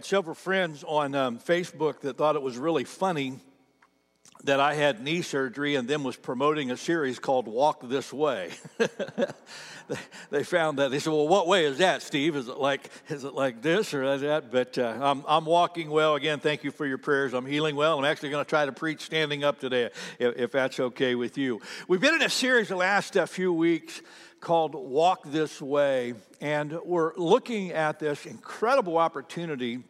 had several friends on um, Facebook that thought it was really funny that I had knee surgery and then was promoting a series called Walk This Way. they found that. They said, Well, what way is that, Steve? Is it like, is it like this or that? But uh, I'm, I'm walking well. Again, thank you for your prayers. I'm healing well. I'm actually going to try to preach standing up today, if, if, that's okay with you. We've been in a series the last uh, few weeks called Walk This Way, and we're looking at this incredible opportunity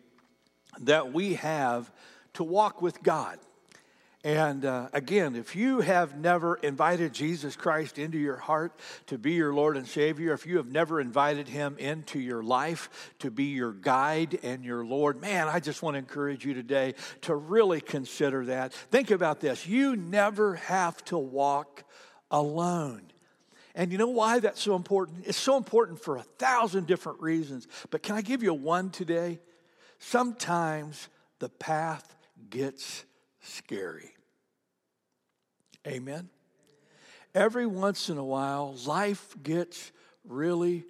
that we have to walk with God. And uh, again, if you have never invited Jesus Christ into your heart to be your Lord and Savior, if you have never invited Him into your life to be your guide and your Lord, man, I just want to encourage you today to really consider that. Think about this you never have to walk alone. And you know why that's so important? It's so important for a thousand different reasons. But can I give you one today? Sometimes the path gets scary. Amen. Every once in a while, life gets really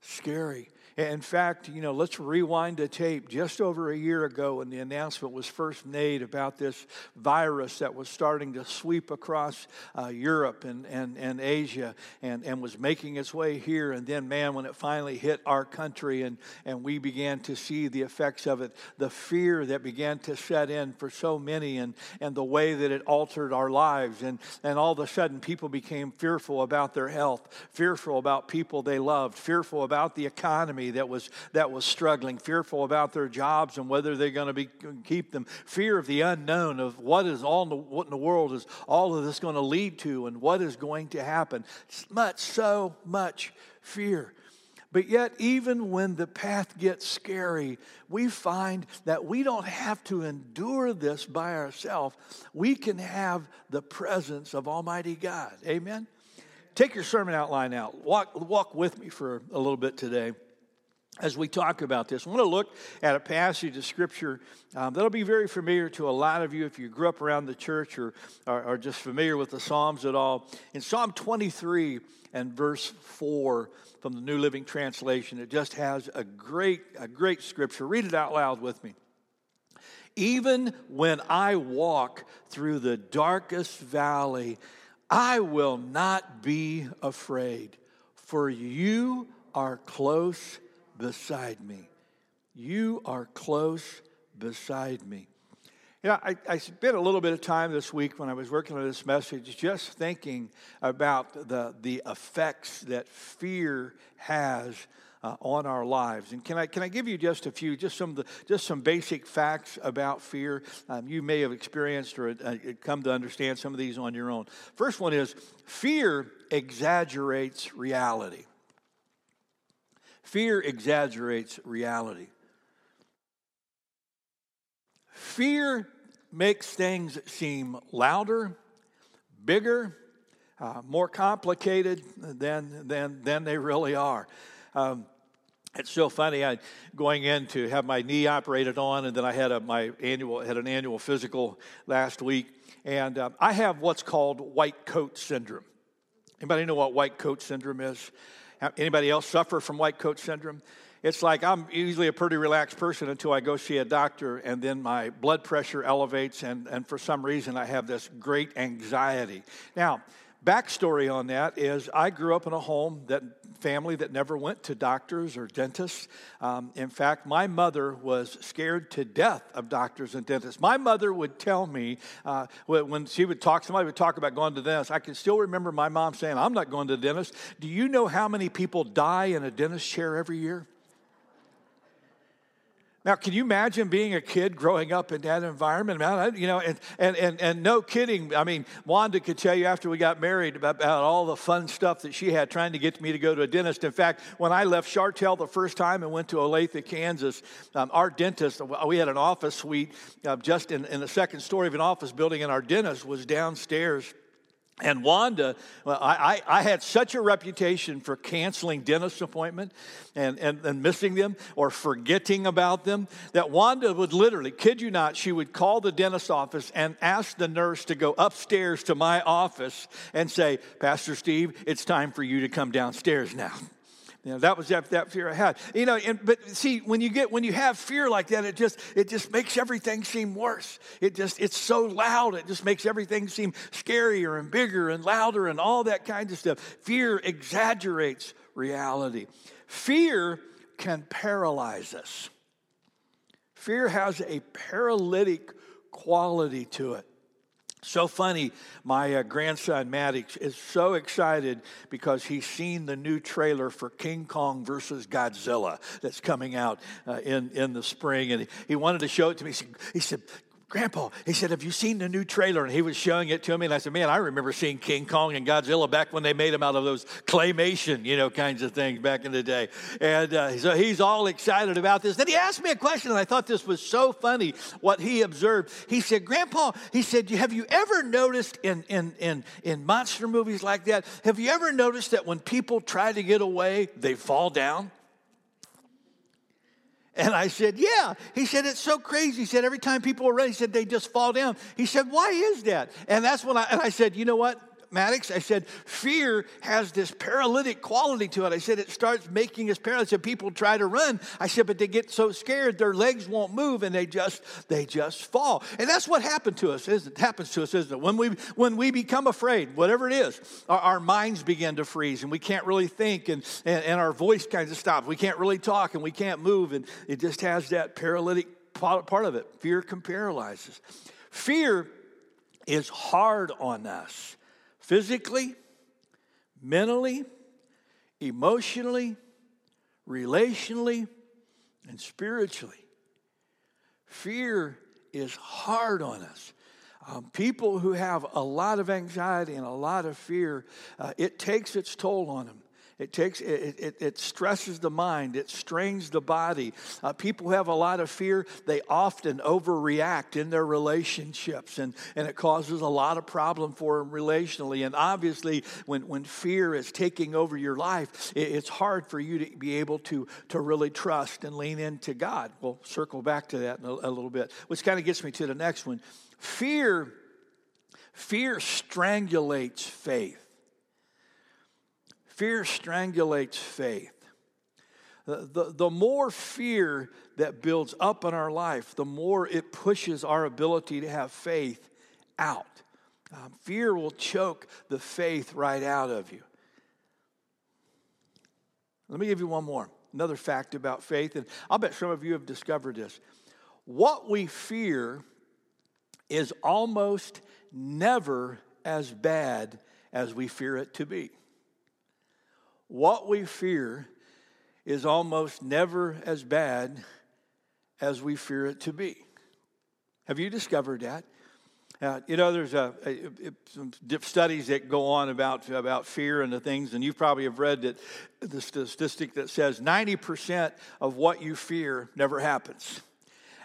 scary. In fact, you know, let's rewind the tape just over a year ago when the announcement was first made about this virus that was starting to sweep across uh, Europe and, and, and Asia and, and was making its way here. And then, man, when it finally hit our country and, and we began to see the effects of it, the fear that began to set in for so many and, and the way that it altered our lives. And, and all of a sudden, people became fearful about their health, fearful about people they loved, fearful about the economy that was, that was struggling, fearful about their jobs and whether they're going to be, keep them, fear of the unknown, of what is all in the, what in the world is all of this going to lead to and what is going to happen. Much, so much fear. But yet, even when the path gets scary, we find that we don't have to endure this by ourselves. We can have the presence of Almighty God. Amen? Take your sermon outline out. Walk, walk with me for a little bit today as we talk about this. I want to look at a passage of Scripture um, that'll be very familiar to a lot of you if you grew up around the church or are just familiar with the Psalms at all. In Psalm 23 and verse 4 from the New Living Translation, it just has a great, a great scripture. Read it out loud with me. Even when I walk through the darkest valley, I will not be afraid, for you are close beside me. You are close beside me. You know, I, I, spent a little bit of time this week when I was working on this message just thinking about the, the effects that fear has uh, on our lives. And can I, can I give you just a few, just some, the, just some basic facts about fear? Um, you may have experienced or uh, come to understand some of these on your own. First one is fear exaggerates reality. Fear exaggerates reality. Fear makes things seem louder, bigger, uh, more complicated than, than, than they really are. Um, it's so funny. I going in to have my knee operated on, and then I had a, my annual had an annual physical last week, and uh, I have what's called white coat syndrome. Anybody know what white coat syndrome is? Anybody else suffer from white coat syndrome? It's like I'm usually a pretty relaxed person until I go see a doctor, and then my blood pressure elevates, and, and for some reason I have this great anxiety. Now, backstory on that is I grew up in a home that family that never went to doctors or dentists. Um, in fact, my mother was scared to death of doctors and dentists. My mother would tell me uh, when she would talk, somebody would talk about going to the dentist. I can still remember my mom saying, "I'm not going to the dentist." Do you know how many people die in a dentist chair every year? Now, can you imagine being a kid growing up in that environment? Man, you know, and, and, and, and no kidding. I mean, Wanda could tell you after we got married about, about all the fun stuff that she had trying to get me to go to a dentist. In fact, when I left Chartel the first time and went to Olathe, Kansas, um, our dentist, we had an office suite uh, just in, in the second story of an office building, and our dentist was downstairs and Wanda, well, I, I, had such a reputation for canceling dentist appointment and, and, and missing them or forgetting about them that Wanda would literally, kid you not, she would call the dentist office and ask the nurse to go upstairs to my office and say, Pastor Steve, it's time for you to come downstairs now. You know, that was that, that fear I had. You know, and, but see, when you get when you have fear like that, it just it just makes everything seem worse. It just it's so loud. It just makes everything seem scarier and bigger and louder and all that kind of stuff. Fear exaggerates reality. Fear can paralyze us. Fear has a paralytic quality to it. So funny, my uh, grandson Maddox is so excited because he's seen the new trailer for King Kong versus Godzilla that's coming out uh, in, in the spring. And he, he wanted to show it to me. He said, he said Grandpa, he said, Have you seen the new trailer? And he was showing it to me. And I said, Man, I remember seeing King Kong and Godzilla back when they made them out of those claymation, you know, kinds of things back in the day. And uh, so he's all excited about this. Then he asked me a question, and I thought this was so funny what he observed. He said, Grandpa, he said, Have you ever noticed in, in, in, in monster movies like that, have you ever noticed that when people try to get away, they fall down? And I said, Yeah. He said, It's so crazy. He said, Every time people are ready, he said, they just fall down. He said, Why is that? And that's when I, and I said, You know what? Maddox, I said, fear has this paralytic quality to it. I said, it starts making us paralyzed. Said, people try to run. I said, but they get so scared, their legs won't move and they just, they just fall. And that's what happened to us, isn't it? Happens to us, isn't it? When we, when we become afraid, whatever it is, our, our minds begin to freeze and we can't really think and, and, and our voice kind of stops. We can't really talk and we can't move. And it just has that paralytic part of it. Fear can paralyze us. Fear is hard on us physically, mentally, emotionally, relationally, and spiritually. Fear is hard on us. Um, people who have a lot of anxiety and a lot of fear, uh, it takes its toll on them. It takes it, it, it, stresses the mind. It strains the body. Uh, people who have a lot of fear. They often overreact in their relationships, and, and it causes a lot of problem for them relationally. And obviously, when, when fear is taking over your life, it, it's hard for you to be able to, to really trust and lean into God. We'll circle back to that in a, a little bit, which kind of gets me to the next one. Fear, fear strangulates faith. Fear strangulates faith. The, the, the, more fear that builds up in our life, the more it pushes our ability to have faith out. Um, fear will choke the faith right out of you. Let me give you one more. Another fact about faith, and I'll bet some of you have discovered this. What we fear is almost never as bad as we fear it to be. What we fear is almost never as bad as we fear it to be. Have you discovered that? Uh, you know, there's a, a, a, some studies that go on about, about fear and the things, and you probably have read that the statistic that says 90% of what you fear never happens.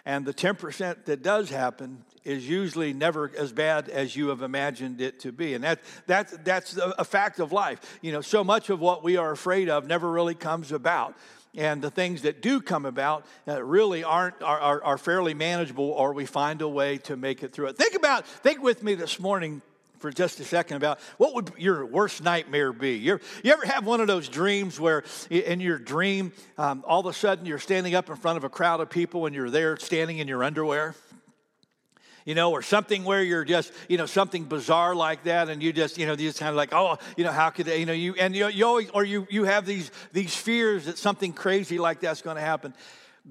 And the 10% that does happen is usually never as bad as you have imagined it to be. And that, that, that's a fact of life. You know, so much of what we are afraid of never really comes about. And the things that do come about uh, really aren't are, are, are fairly manageable, or we find a way to make it through it. Think about, think with me this morning for just a second about what would your worst nightmare be. you you ever have one of those dreams where in your dream, um, all of a sudden you're standing up in front of a crowd of people and you're there standing in your underwear? You know, or something where you're just, you know, something bizarre like that, and you just, you know, you just kind of like, oh, you know, how could they, you know, you and you, you always, or you you have these these fears that something crazy like that's going to happen.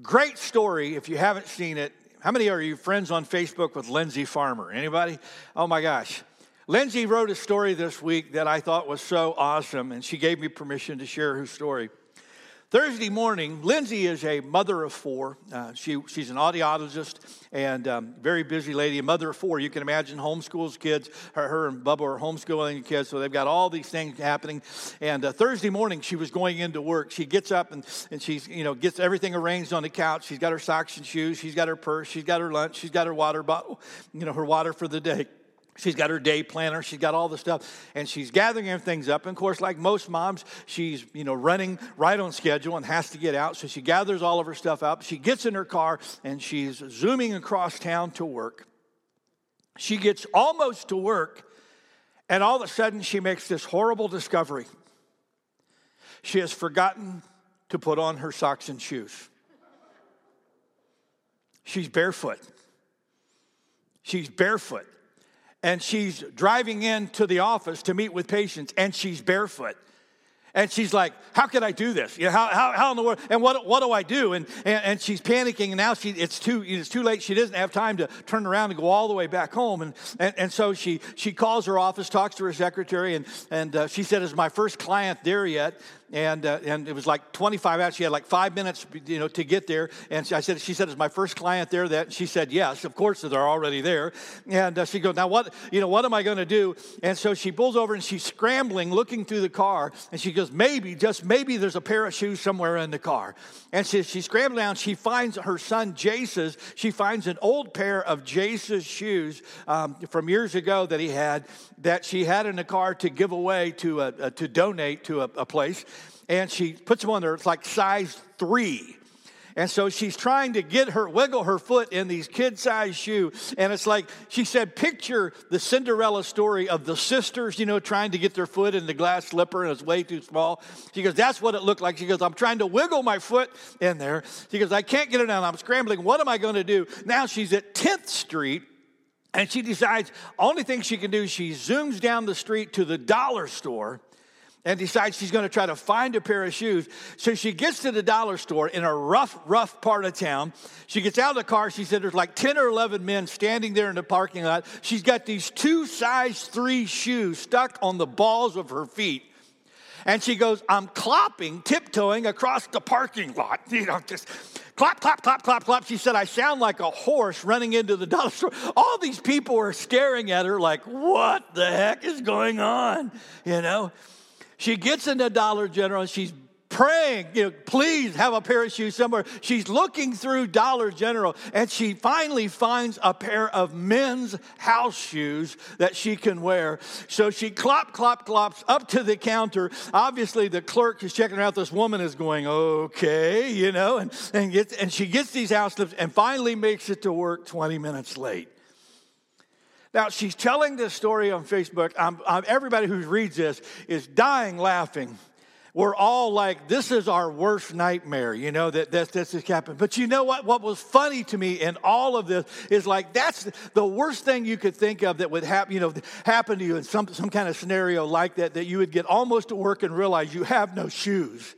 Great story if you haven't seen it. How many are you friends on Facebook with Lindsay Farmer? Anybody? Oh my gosh. Lindsay wrote a story this week that I thought was so awesome, and she gave me permission to share her story. Thursday morning, Lindsay is a mother of four. Uh, she, she's an audiologist and um, very busy lady, a mother of four. You can imagine homeschools kids. Her, her and Bubba are homeschooling kids, so they've got all these things happening. And uh, Thursday morning, she was going into work. She gets up and, and she's, you know, gets everything arranged on the couch. She's got her socks and shoes. She's got her purse. She's got her lunch. She's got her water bottle, you know, her water for the day. She's got her day planner. She's got all the stuff, and she's gathering things up. And of course, like most moms, she's you know running right on schedule and has to get out. So she gathers all of her stuff up. She gets in her car and she's zooming across town to work. She gets almost to work, and all of a sudden, she makes this horrible discovery. She has forgotten to put on her socks and shoes. She's barefoot. She's barefoot. And she's driving into the office to meet with patients, and she's barefoot. And she's like, How can I do this? You know, how, how, how in the world? And what, what do I do? And, and, and, she's panicking, and now she, it's, too, it's too late. She doesn't have time to turn around and go all the way back home. And, and, and so she, she calls her office, talks to her secretary, and, and uh, she said, Is my first client there yet? And uh, and it was like 25 hours. She had like five minutes, you know, to get there. And I said, she said, "Is my first client there?" That she said, "Yes, of course they're already there." And uh, she goes, "Now what? You know, what am I going to do?" And so she pulls over and she's scrambling, looking through the car, and she goes, "Maybe, just maybe, there's a pair of shoes somewhere in the car." And she, she's scrambling down. She finds her son Jace's. She finds an old pair of Jace's shoes um, from years ago that he had that she had in the car to give away to a, a to donate to a, a place and she puts them on there. It's like size three. And so she's trying to get her, wiggle her foot in these kid sized shoes. And it's like, she said, picture the Cinderella story of the sisters, you know, trying to get their foot in the glass slipper and it's way too small. She goes, that's what it looked like. She goes, I'm trying to wiggle my foot in there. She goes, I can't get it down. I'm scrambling. What am I going to do? Now she's at 10th Street. And she decides, only thing she can do, she zooms down the street to the dollar store and decides she's going to try to find a pair of shoes. So she gets to the dollar store in a rough, rough part of town. She gets out of the car. She said there's like 10 or 11 men standing there in the parking lot. She's got these two size three shoes stuck on the balls of her feet. And she goes, I'm clopping, tiptoeing across the parking lot. You know, just clap, clap, clap, clap, clap. She said, I sound like a horse running into the dollar store. All these people are staring at her like, what the heck is going on? You know? She gets into Dollar General and she's praying, you know, please have a pair of shoes somewhere. She's looking through Dollar General and she finally finds a pair of men's house shoes that she can wear. So she clop, clop, clops up to the counter. Obviously, the clerk is checking her out. This woman is going, okay, you know, and, and, gets, and she gets these house slips and finally makes it to work 20 minutes late. Now, she's telling this story on Facebook. I'm, I'm, everybody who reads this is dying laughing. We're all like, this is our worst nightmare, you know, that, that this has happened. But you know what? What was funny to me in all of this is like, that's the worst thing you could think of that would happen, you know, happen to you in some, some kind of scenario like that, that you would get almost to work and realize you have no shoes.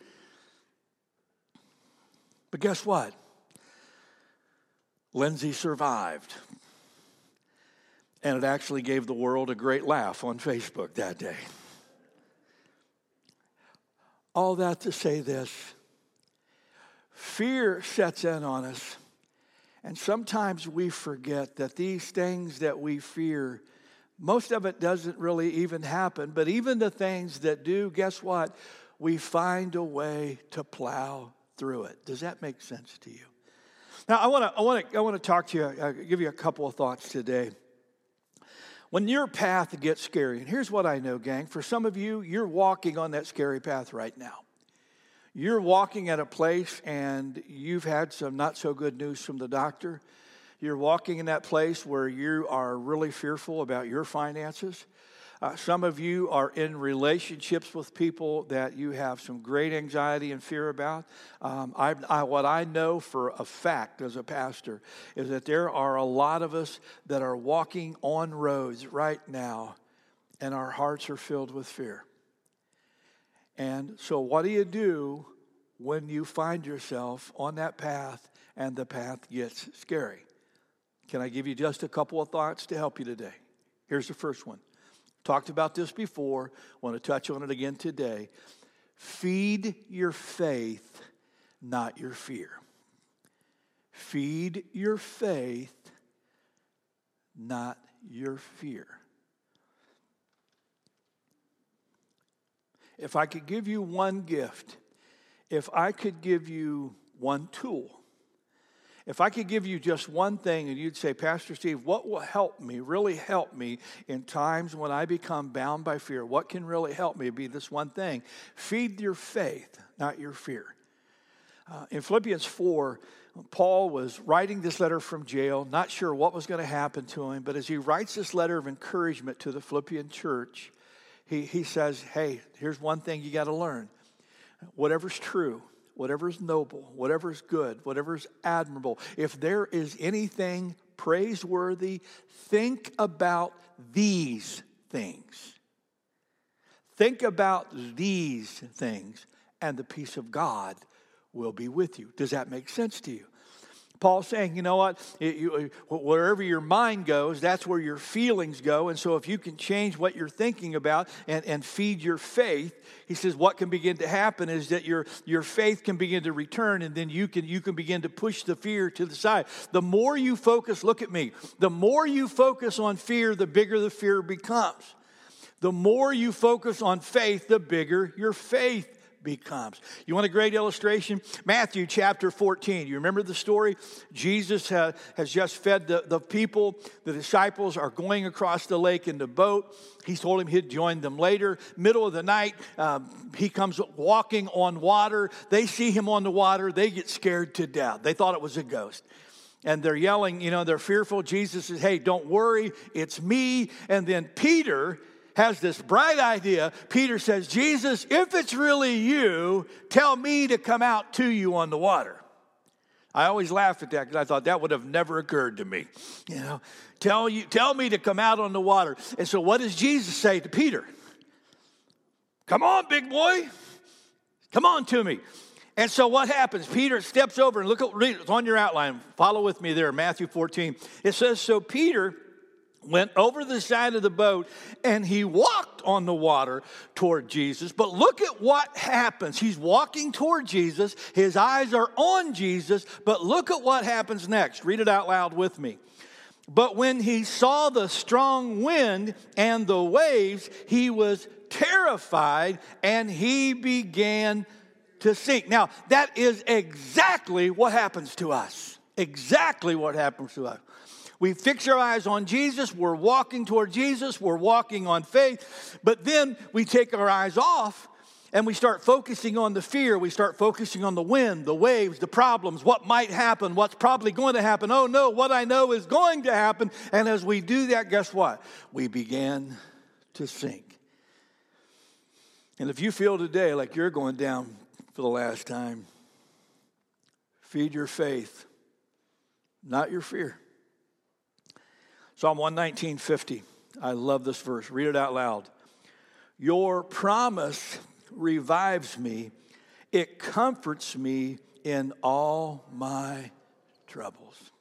But guess what? Lindsay survived. And it actually gave the world a great laugh on Facebook that day. All that to say this fear sets in on us. And sometimes we forget that these things that we fear, most of it doesn't really even happen. But even the things that do, guess what? We find a way to plow through it. Does that make sense to you? Now, I want to I want to I want to talk to you. Uh, give you a couple of thoughts today. When your path gets scary, and here's what I know, gang, for some of you, you're walking on that scary path right now. You're walking at a place and you've had some not so good news from the doctor. You're walking in that place where you are really fearful about your finances. Uh, some of you are in relationships with people that you have some great anxiety and fear about. Um, I, I, what I know for a fact as a pastor is that there are a lot of us that are walking on roads right now, and our hearts are filled with fear. And so, what do you do when you find yourself on that path and the path gets scary? Can I give you just a couple of thoughts to help you today? Here's the first one Talked about this before, want to touch on it again today. Feed your faith, not your fear. Feed your faith, not your fear. If I could give you one gift, if I could give you one tool, if I could give you just one thing and you'd say, Pastor Steve, what will help me, really help me in times when I become bound by fear? What can really help me be this one thing? Feed your faith, not your fear. Uh, in Philippians 4, Paul was writing this letter from jail, not sure what was going to happen to him, but as he writes this letter of encouragement to the Philippian church, he, he says, Hey, here's one thing you got to learn whatever's true, whatever's noble, whatever is good, whatever is admirable, if there is anything praiseworthy, think about these things. Think about these things, and the peace of God will be with you. Does that make sense to you? Paul's saying, you know what? You, wherever your mind goes, that's where your feelings go. And so, if you can change what you're thinking about and, and feed your faith, he says, what can begin to happen is that your, your faith can begin to return, and then you can, you can begin to push the fear to the side. The more you focus, look at me, the more you focus on fear, the bigger the fear becomes. The more you focus on faith, the bigger your faith becomes. You want a great illustration? Matthew chapter 14. You remember the story? Jesus ha, has just fed the, the people. The disciples are going across the lake in the boat. He told him he'd join them later. Middle of the night, um, he comes walking on water. They see him on the water. They get scared to death. They thought it was a ghost and they're yelling, you know, they're fearful. Jesus says, Hey, don't worry, it's me. And then Peter has this bright idea. Peter says, Jesus, if it's really you, tell me to come out to you on the water. I always laughed at that because I thought that would have never occurred to me. You know, tell you, tell me to come out on the water. And so, what does Jesus say to Peter? Come on, big boy. Come on to me. And so what happens? Peter steps over and look at it's on your outline. Follow with me there, Matthew 14. It says, So Peter went over the side of the boat and he walked on the water toward Jesus. But look at what happens. He's walking toward Jesus, his eyes are on Jesus, but look at what happens next. Read it out loud with me. But when he saw the strong wind and the waves, he was terrified and he began to sink. Now, that is exactly what happens to us. Exactly what happens to us. We fix our eyes on Jesus, we're walking toward Jesus, we're walking on faith, but then we take our eyes off and we start focusing on the fear. We start focusing on the wind, the waves, the problems, what might happen, what's probably going to happen. Oh no, what I know is going to happen. And as we do that, guess what? We begin to sink. And if you feel today like you're going down for the last time, feed your faith, not your fear. Psalm 119, 50. I love this verse. Read it out loud. Your promise revives me, it comforts me in all my troubles.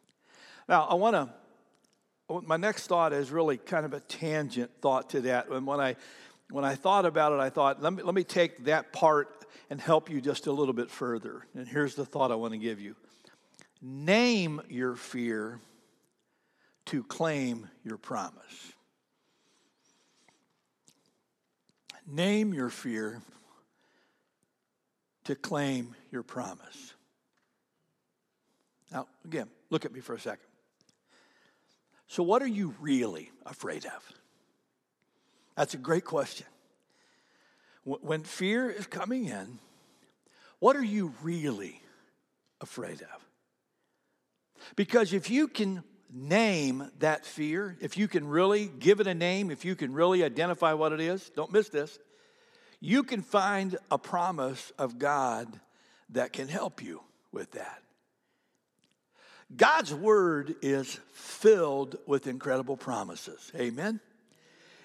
Now, I want to, my next thought is really kind of a tangent thought to that. And when I, when I thought about it, I thought, let me, let me take that part and help you just a little bit further. And here's the thought I want to give you name your fear to claim your promise. Name your fear to claim your promise. Now, again, look at me for a second. So, what are you really afraid of? That's a great question. When fear is coming in, what are you really afraid of? Because if you can name that fear, if you can really give it a name, if you can really identify what it is, don't miss this, you can find a promise of God that can help you with that. God's word is filled with incredible promises. Amen.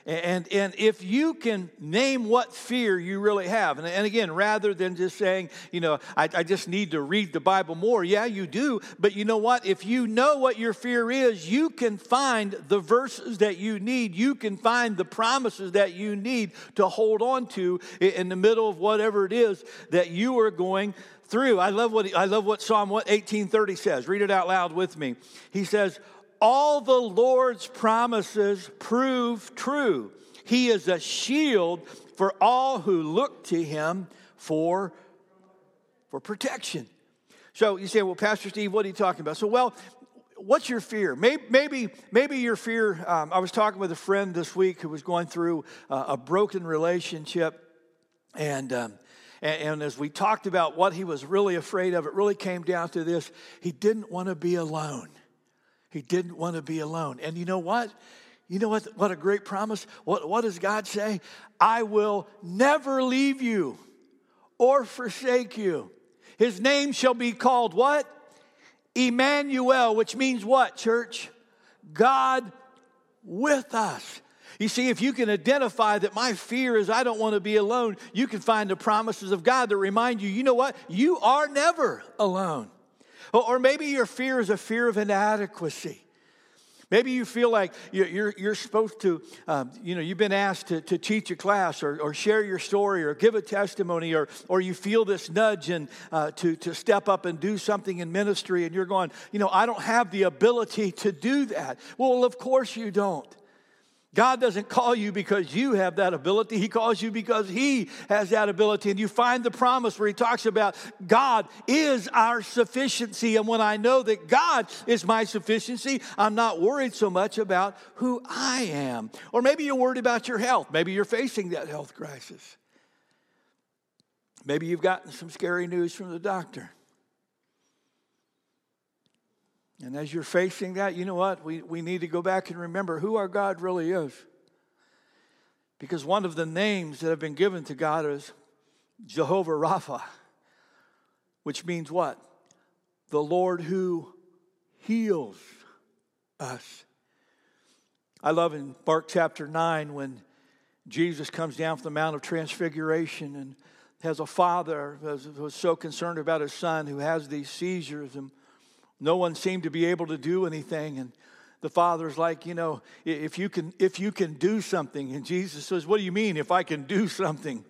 And, and if you can name what fear you really have, and, and again, rather than just saying, you know, I, I just need to read the Bible more, yeah, you do. But you know what? If you know what your fear is, you can find the verses that you need. You can find the promises that you need to hold on to in the middle of whatever it is that you are going through. I love what I love what Psalm 1830 says. Read it out loud with me. He says, all the Lord's promises prove true. He is a shield for all who look to him for, for protection. So you say, well, Pastor Steve, what are you talking about? So, well, what's your fear? Maybe, maybe, maybe your fear. Um, I was talking with a friend this week who was going through uh, a broken relationship, and, um, and and as we talked about what he was really afraid of, it really came down to this: he didn't want to be alone. He didn't want to be alone. And you know what? You know what? What a great promise. What, what does God say? I will never leave you or forsake you. His name shall be called what? Emmanuel, which means what, church? God with us. You see, if you can identify that my fear is I don't want to be alone, you can find the promises of God that remind you, you know what? You are never alone. Or maybe your fear is a fear of inadequacy. Maybe you feel like you're, you're supposed to, um, you know, you've been asked to, to teach a class or, or share your story or give a testimony or, or you feel this nudge and, uh, to, to step up and do something in ministry and you're going, you know, I don't have the ability to do that. Well, of course you don't. God doesn't call you because you have that ability. He calls you because He has that ability. And you find the promise where He talks about God is our sufficiency. And when I know that God is my sufficiency, I'm not worried so much about who I am. Or maybe you're worried about your health. Maybe you're facing that health crisis. Maybe you've gotten some scary news from the doctor. And as you're facing that, you know what? We, we need to go back and remember who our God really is. Because one of the names that have been given to God is Jehovah Rapha, which means what? The Lord who heals us. I love in Mark chapter 9 when Jesus comes down from the Mount of Transfiguration and has a father who was so concerned about his son who has these seizures and no one seemed to be able to do anything. And the father's like, you know, if you can, if you can do something. And Jesus says, What do you mean if I can do something?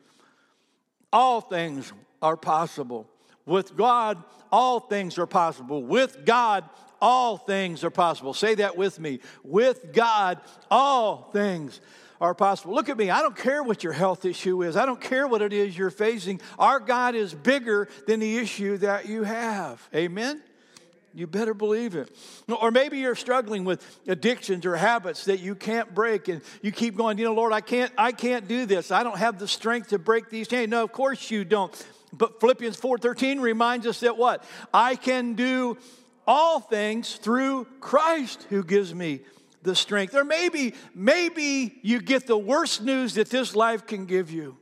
All things are possible. With God, all things are possible. With God, all things are possible. Say that with me. With God, all things are possible. Look at me. I don't care what your health issue is. I don't care what it is you're facing. Our God is bigger than the issue that you have. Amen. You better believe it. Or maybe you're struggling with addictions or habits that you can't break and you keep going, you know, Lord, I can't I can't do this. I don't have the strength to break these chains. No, of course you don't. But Philippians 4:13 reminds us that what? I can do all things through Christ who gives me the strength. Or maybe maybe you get the worst news that this life can give you.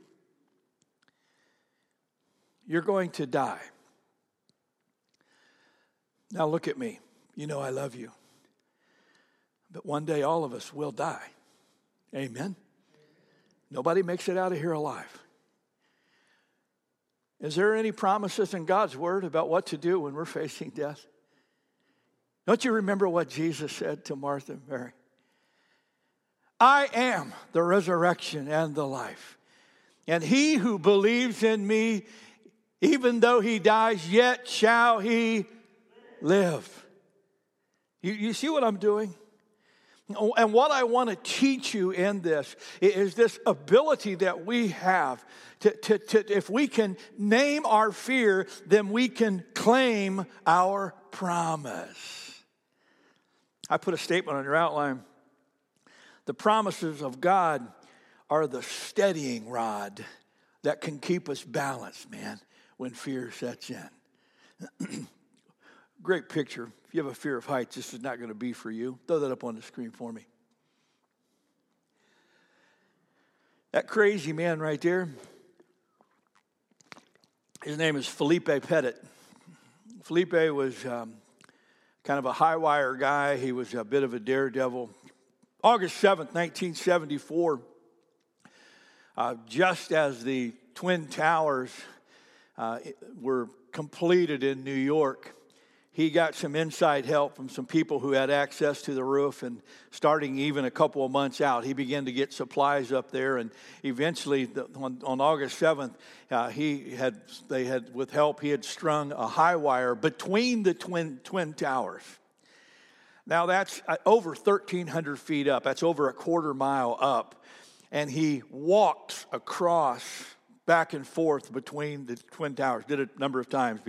You're going to die. Now look at me. You know I love you. But one day all of us will die. Amen. Nobody makes it out of here alive. Is there any promises in God's word about what to do when we're facing death? Don't you remember what Jesus said to Martha and Mary? I am the resurrection and the life. And he who believes in me, even though he dies, yet shall he live. You, you see what I'm doing? Oh, and what I want to teach you in this is this ability that we have to, to, to, if we can name our fear, then we can claim our promise. I put a statement on your outline. The promises of God are the steadying rod that can keep us balanced, man, when fear sets in. Great picture. If you have a fear of heights, this is not going to be for you. Throw that up on the screen for me. That crazy man right there, his name is Felipe Petit. Felipe was um, kind of a high wire guy, he was a bit of a daredevil. August 7th, 1974, uh, just as the Twin Towers uh, were completed in New York, he got some inside help from some people who had access to the roof and starting even a couple of months out he began to get supplies up there. And eventually on, on august 7th uh, he had they had with help he had strung a high wire between the twin twin towers. Now that's uh, over 1300 feet up. That's over a quarter mile up. And he walked across back and forth between the twin towers did it a number of times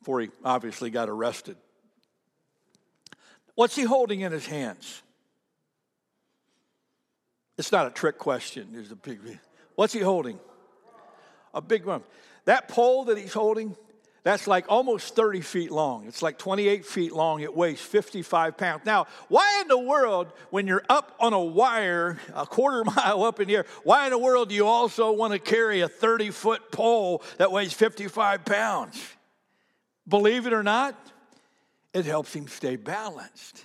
before he obviously got arrested. What's he holding in his hands? It's not a trick question. There's a big. What's he holding? A big one. That pole that he's holding, That's like almost 30 feet long. It's like 28 feet long. It weighs 55 pounds. Now, why in the world, when you're up on a wire a quarter mile up in the air, why in the world do you also want to carry a 30 foot pole that weighs 55 pounds? Believe it or not, it helps him stay balanced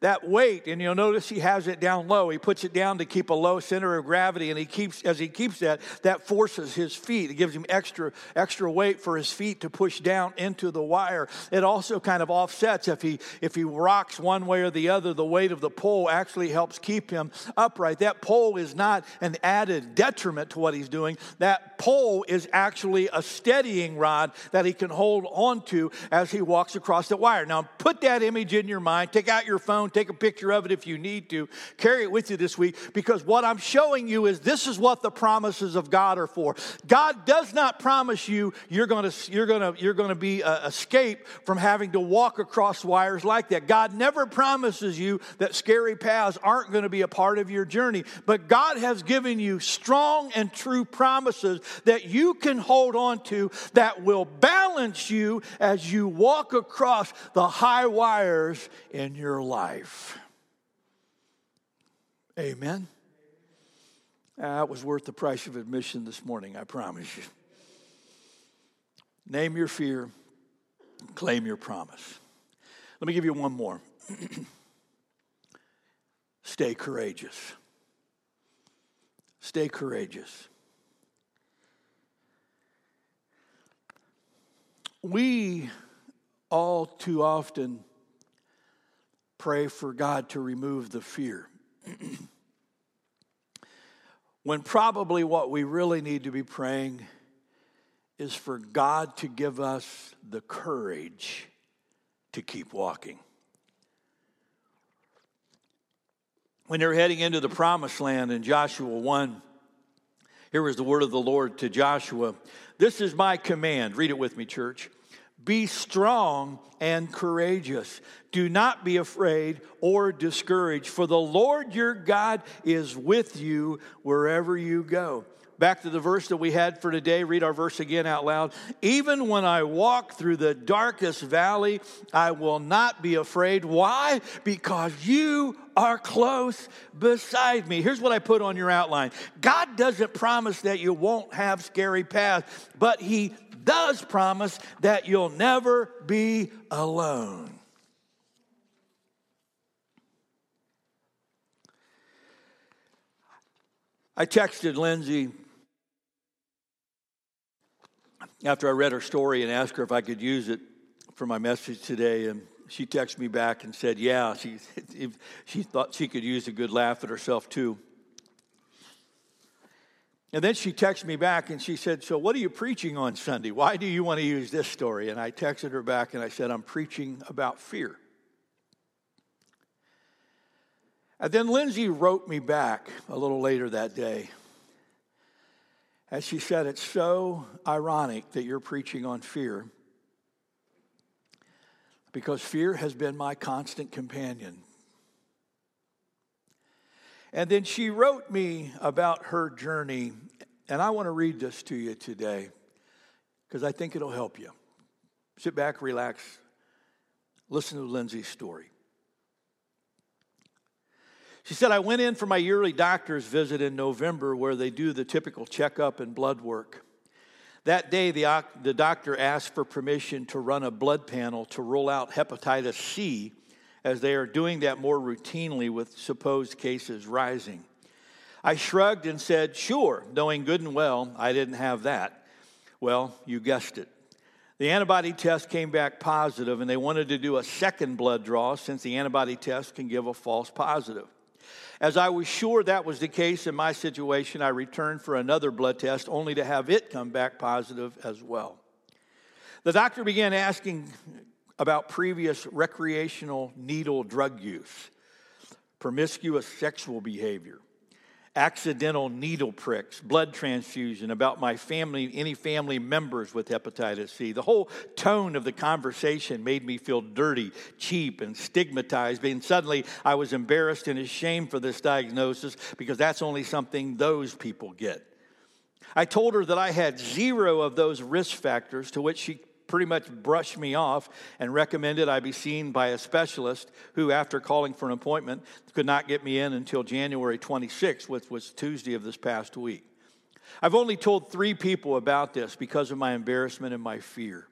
that weight and you'll notice he has it down low. He puts it down to keep a low center of gravity and he keeps as he keeps that that forces his feet. It gives him extra extra weight for his feet to push down into the wire. It also kind of offsets if he if he rocks one way or the other the weight of the pole actually helps keep him upright. That pole is not an added detriment to what he's doing. That pole is actually a steadying rod that he can hold onto as he walks across the wire. Now put that image in your mind. Take out your phone phone, take a picture of it if you need to. Carry it with you this week because what I'm showing you is this is what the promises of God are for. God does not promise you you're going to you're going to you're going to be uh, escape from having to walk across wires like that. God never promises you that scary paths aren't going to be a part of your journey, but God has given you strong and true promises that you can hold on to that will balance you as you walk across the high wires in your life life. Amen. That was worth the price of admission this morning, I promise you. Name your fear, claim your promise. Let me give you one more. Stay courageous. Stay courageous. We all too often pray for God to remove the fear. when probably what we really need to be praying is for God to give us the courage to keep walking. When they're heading into the promised land in Joshua 1, here was the word of the Lord to Joshua This is my command. Read it with me, church. Be strong and courageous. Do not be afraid or discouraged, for the Lord your God is with you wherever you go. Back to the verse that we had for today. Read our verse again out loud. Even when I walk through the darkest valley, I will not be afraid. Why? Because you are close beside me. Here's what I put on your outline God doesn't promise that you won't have scary paths, but He does promise that you'll never be alone. I texted Lindsay after I read her story and asked her if I could use it for my message today, and she texted me back and said, "Yeah, she she thought she could use a good laugh at herself too." And then she texted me back and she said, So, what are you preaching on Sunday? Why do you want to use this story? And I texted her back and I said, I'm preaching about fear. And then Lindsay wrote me back a little later that day. And she said, It's so ironic that you're preaching on fear because fear has been my constant companion and then she wrote me about her journey, and I want to read this to you today because I think it'll help you. Sit back, relax, listen to Lindsay's story. She said, I went in for my yearly doctor's visit in November where they do the typical checkup and blood work. That day, the, the doctor asked for permission to run a blood panel to rule out hepatitis C as they are doing that more routinely with supposed cases rising. I shrugged and said, Sure, knowing good and well I didn't have that. Well, you guessed it. The antibody test came back positive, and they wanted to do a second blood draw since the antibody test can give a false positive. As I was sure that was the case in my situation, I returned for another blood test only to have it come back positive as well. The doctor began asking about previous recreational needle drug use, promiscuous sexual behavior, accidental needle pricks, blood transfusion, about my family, any family members with hepatitis C. The whole tone of the conversation made me feel dirty, cheap, and stigmatized. And suddenly I was embarrassed and ashamed for this diagnosis because that's only something those people get. I told her that I had zero of those risk factors, to which she pretty much brushed me off and recommended I be seen by a specialist who, after calling for an appointment, could not get me in until January 26th, which was Tuesday of this past week. I've only told three people about this because of my embarrassment and my fear.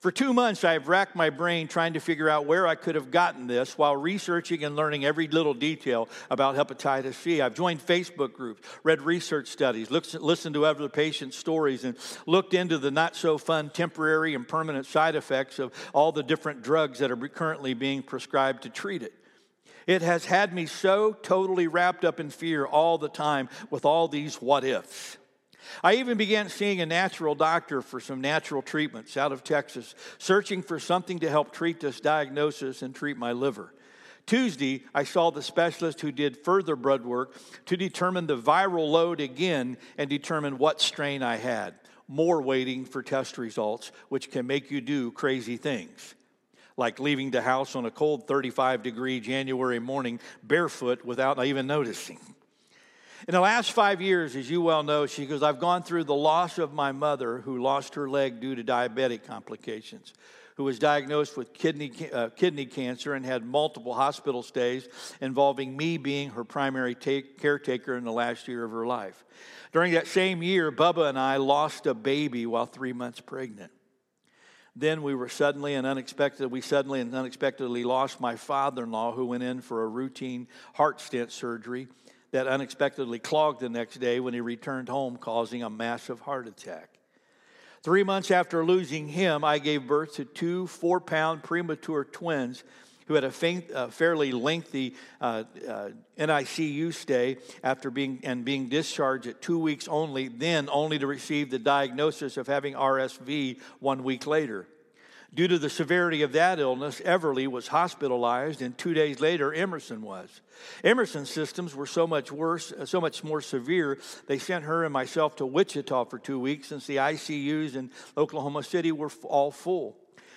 For two months, I have racked my brain trying to figure out where I could have gotten this while researching and learning every little detail about hepatitis C. I've joined Facebook groups, read research studies, listened to other patients' stories, and looked into the not so fun temporary and permanent side effects of all the different drugs that are currently being prescribed to treat it. It has had me so totally wrapped up in fear all the time with all these what ifs. I even began seeing a natural doctor for some natural treatments out of Texas, searching for something to help treat this diagnosis and treat my liver. Tuesday, I saw the specialist who did further blood work to determine the viral load again and determine what strain I had. More waiting for test results, which can make you do crazy things, like leaving the house on a cold 35 degree January morning barefoot without even noticing. In the last five years, as you well know, she goes, I've gone through the loss of my mother who lost her leg due to diabetic complications, who was diagnosed with kidney, uh, kidney cancer and had multiple hospital stays involving me being her primary take, caretaker in the last year of her life. During that same year, Bubba and I lost a baby while three months pregnant. Then we were suddenly and unexpectedly, we suddenly and unexpectedly lost my father in law who went in for a routine heart stent surgery that unexpectedly clogged the next day when he returned home, causing a massive heart attack. Three months after losing him, I gave birth to two four pound premature twins who had a faint, fairly lengthy uh, uh, NICU stay after being and being discharged at two weeks only, then only to receive the diagnosis of having RSV one week later. Due to the severity of that illness, Everly was hospitalized, and two days later, Emerson was. Emerson's systems were so much worse, uh, so much more severe, they sent her and myself to Wichita for two weeks since the ICUs in Oklahoma City were all full.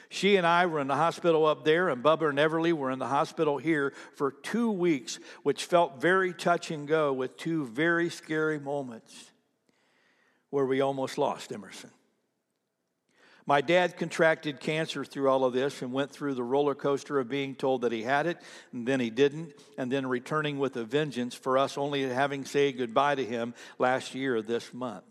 She and I were in the hospital up there, and Bubba and Everly were in the hospital here for two weeks, which felt very touch and go with two very scary moments where we almost lost Emerson. My dad contracted cancer through all of this and went through the roller coaster of being told that he had it, and then he didn't, and then returning with a vengeance for us only having said goodbye to him last year this month.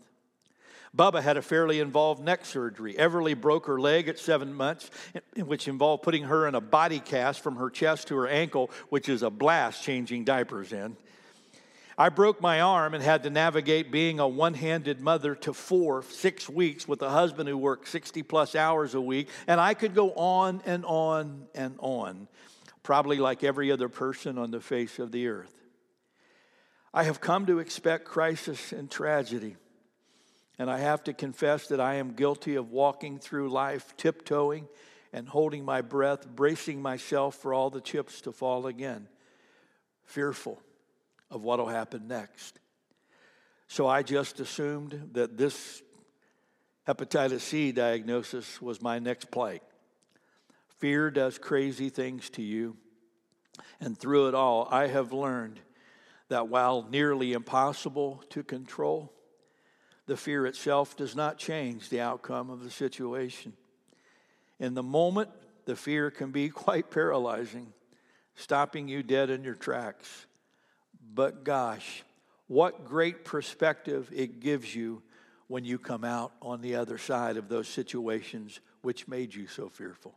Bubba had a fairly involved neck surgery. Everly broke her leg at seven months, which involved putting her in a body cast from her chest to her ankle, which is a blast changing diapers in. I broke my arm and had to navigate being a one handed mother to four, six weeks with a husband who worked 60 plus hours a week. And I could go on and on and on, probably like every other person on the face of the earth. I have come to expect crisis and tragedy. And I have to confess that I am guilty of walking through life tiptoeing and holding my breath, bracing myself for all the chips to fall again, fearful of what will happen next. So I just assumed that this hepatitis C diagnosis was my next plight. Fear does crazy things to you. And through it all, I have learned that while nearly impossible to control, the fear itself does not change the outcome of the situation. In the moment, the fear can be quite paralyzing, stopping you dead in your tracks. But gosh, what great perspective it gives you when you come out on the other side of those situations which made you so fearful.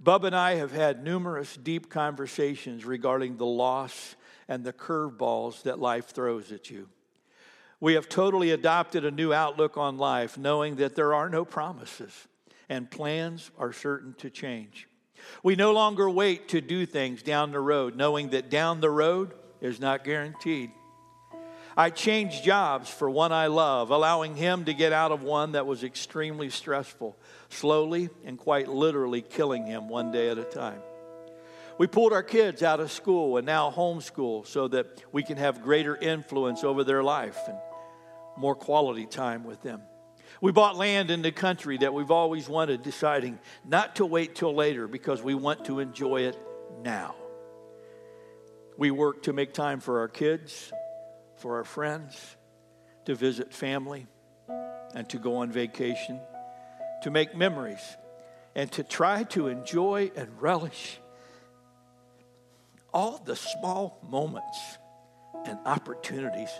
Bub and I have had numerous deep conversations regarding the loss and the curveballs that life throws at you. We have totally adopted a new outlook on life, knowing that there are no promises and plans are certain to change. We no longer wait to do things down the road, knowing that down the road is not guaranteed. I changed jobs for one I love, allowing him to get out of one that was extremely stressful, slowly and quite literally killing him one day at a time. We pulled our kids out of school and now homeschool so that we can have greater influence over their life and more quality time with them. We bought land in the country that we've always wanted, deciding not to wait till later because we want to enjoy it now. We work to make time for our kids, for our friends, to visit family, and to go on vacation, to make memories, and to try to enjoy and relish all the small moments and opportunities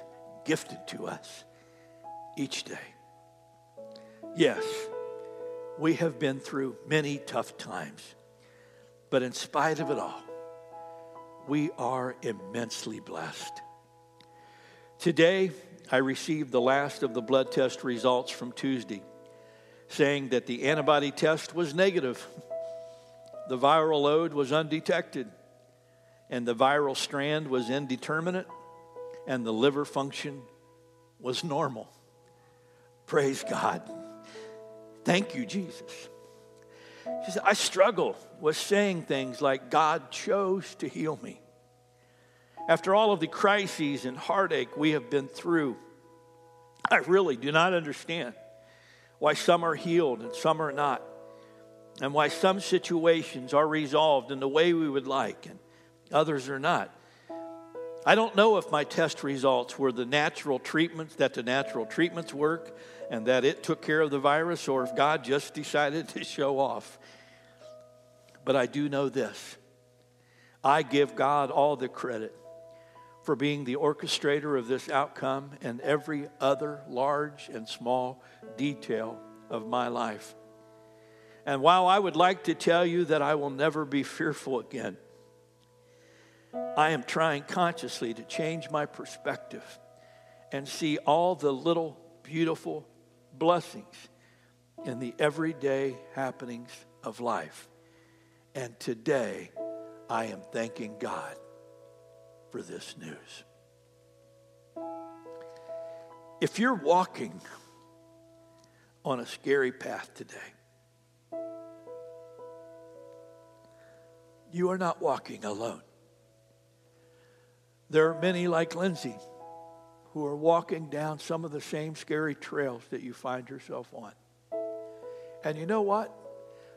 gifted to us each day. Yes, we have been through many tough times, but in spite of it all, we are immensely blessed. Today, I received the last of the blood test results from Tuesday, saying that the antibody test was negative, the viral load was undetected, and the viral strand was indeterminate, and the liver function was normal. Praise God. Thank you, Jesus. She said, I struggle with saying things like, God chose to heal me. After all of the crises and heartache we have been through, I really do not understand why some are healed and some are not, and why some situations are resolved in the way we would like and others are not. I don't know if my test results were the natural treatments, that the natural treatments work and that it took care of the virus, or if God just decided to show off. But I do know this I give God all the credit for being the orchestrator of this outcome and every other large and small detail of my life. And while I would like to tell you that I will never be fearful again, I am trying consciously to change my perspective and see all the little beautiful blessings in the everyday happenings of life. And today, I am thanking God for this news. If you're walking on a scary path today, you are not walking alone. There are many like Lindsay who are walking down some of the same scary trails that you find yourself on. And you know what?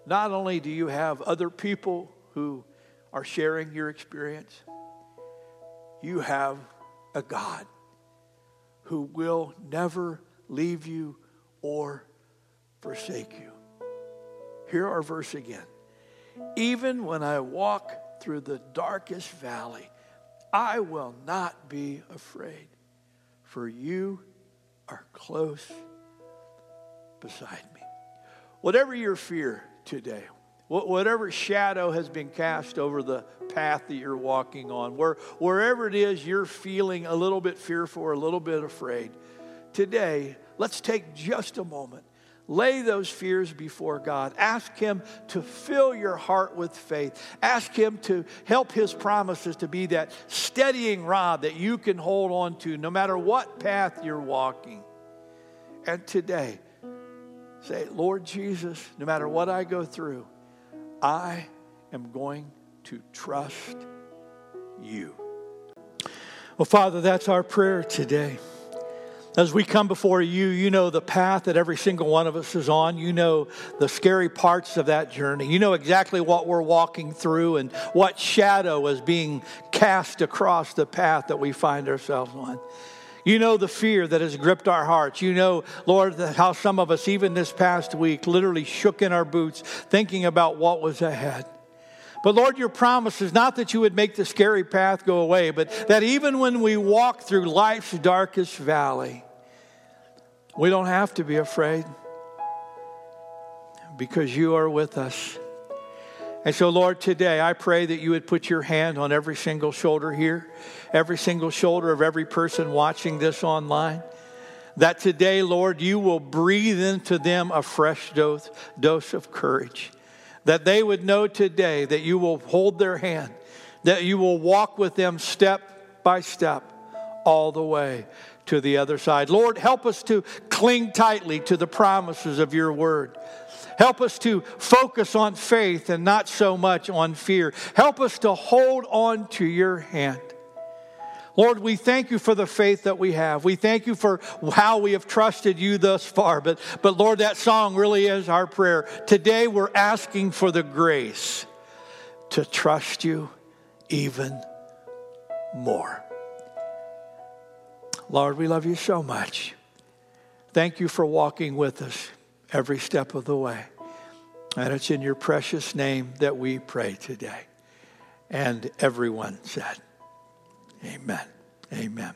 Not only do you have other people who are sharing your experience, you have a God who will never leave you or forsake you. Hear our verse again. Even when I walk through the darkest valley, I will not be afraid, for you are close beside me. Whatever your fear today, whatever shadow has been cast over the path that you're walking on, where, wherever it is you're feeling a little bit fearful or a little bit afraid, today, let's take just a moment. Lay those fears before God. Ask Him to fill your heart with faith. Ask Him to help His promises to be that steadying rod that you can hold on to no matter what path you're walking. And today, say, Lord Jesus, no matter what I go through, I am going to trust you. Well, Father, that's our prayer today. As we come before you, you know the path that every single one of us is on. You know the scary parts of that journey. You know exactly what we're walking through and what shadow is being cast across the path that we find ourselves on. You know the fear that has gripped our hearts. You know, Lord, how some of us, even this past week, literally shook in our boots thinking about what was ahead. But Lord, your promise is not that you would make the scary path go away, but that even when we walk through life's darkest valley, we don't have to be afraid because you are with us. And so, Lord, today I pray that you would put your hand on every single shoulder here, every single shoulder of every person watching this online. That today, Lord, you will breathe into them a fresh dose, dose of courage. That they would know today that you will hold their hand, that you will walk with them step by step all the way to the other side. Lord, help us to cling tightly to the promises of your word. Help us to focus on faith and not so much on fear. Help us to hold on to your hand. Lord, we thank you for the faith that we have. We thank you for how we have trusted you thus far. But, but Lord, that song really is our prayer. Today we're asking for the grace to trust you even more. Lord, we love you so much. Thank you for walking with us every step of the way. And it's in your precious name that we pray today. And everyone said, Amen. Amen.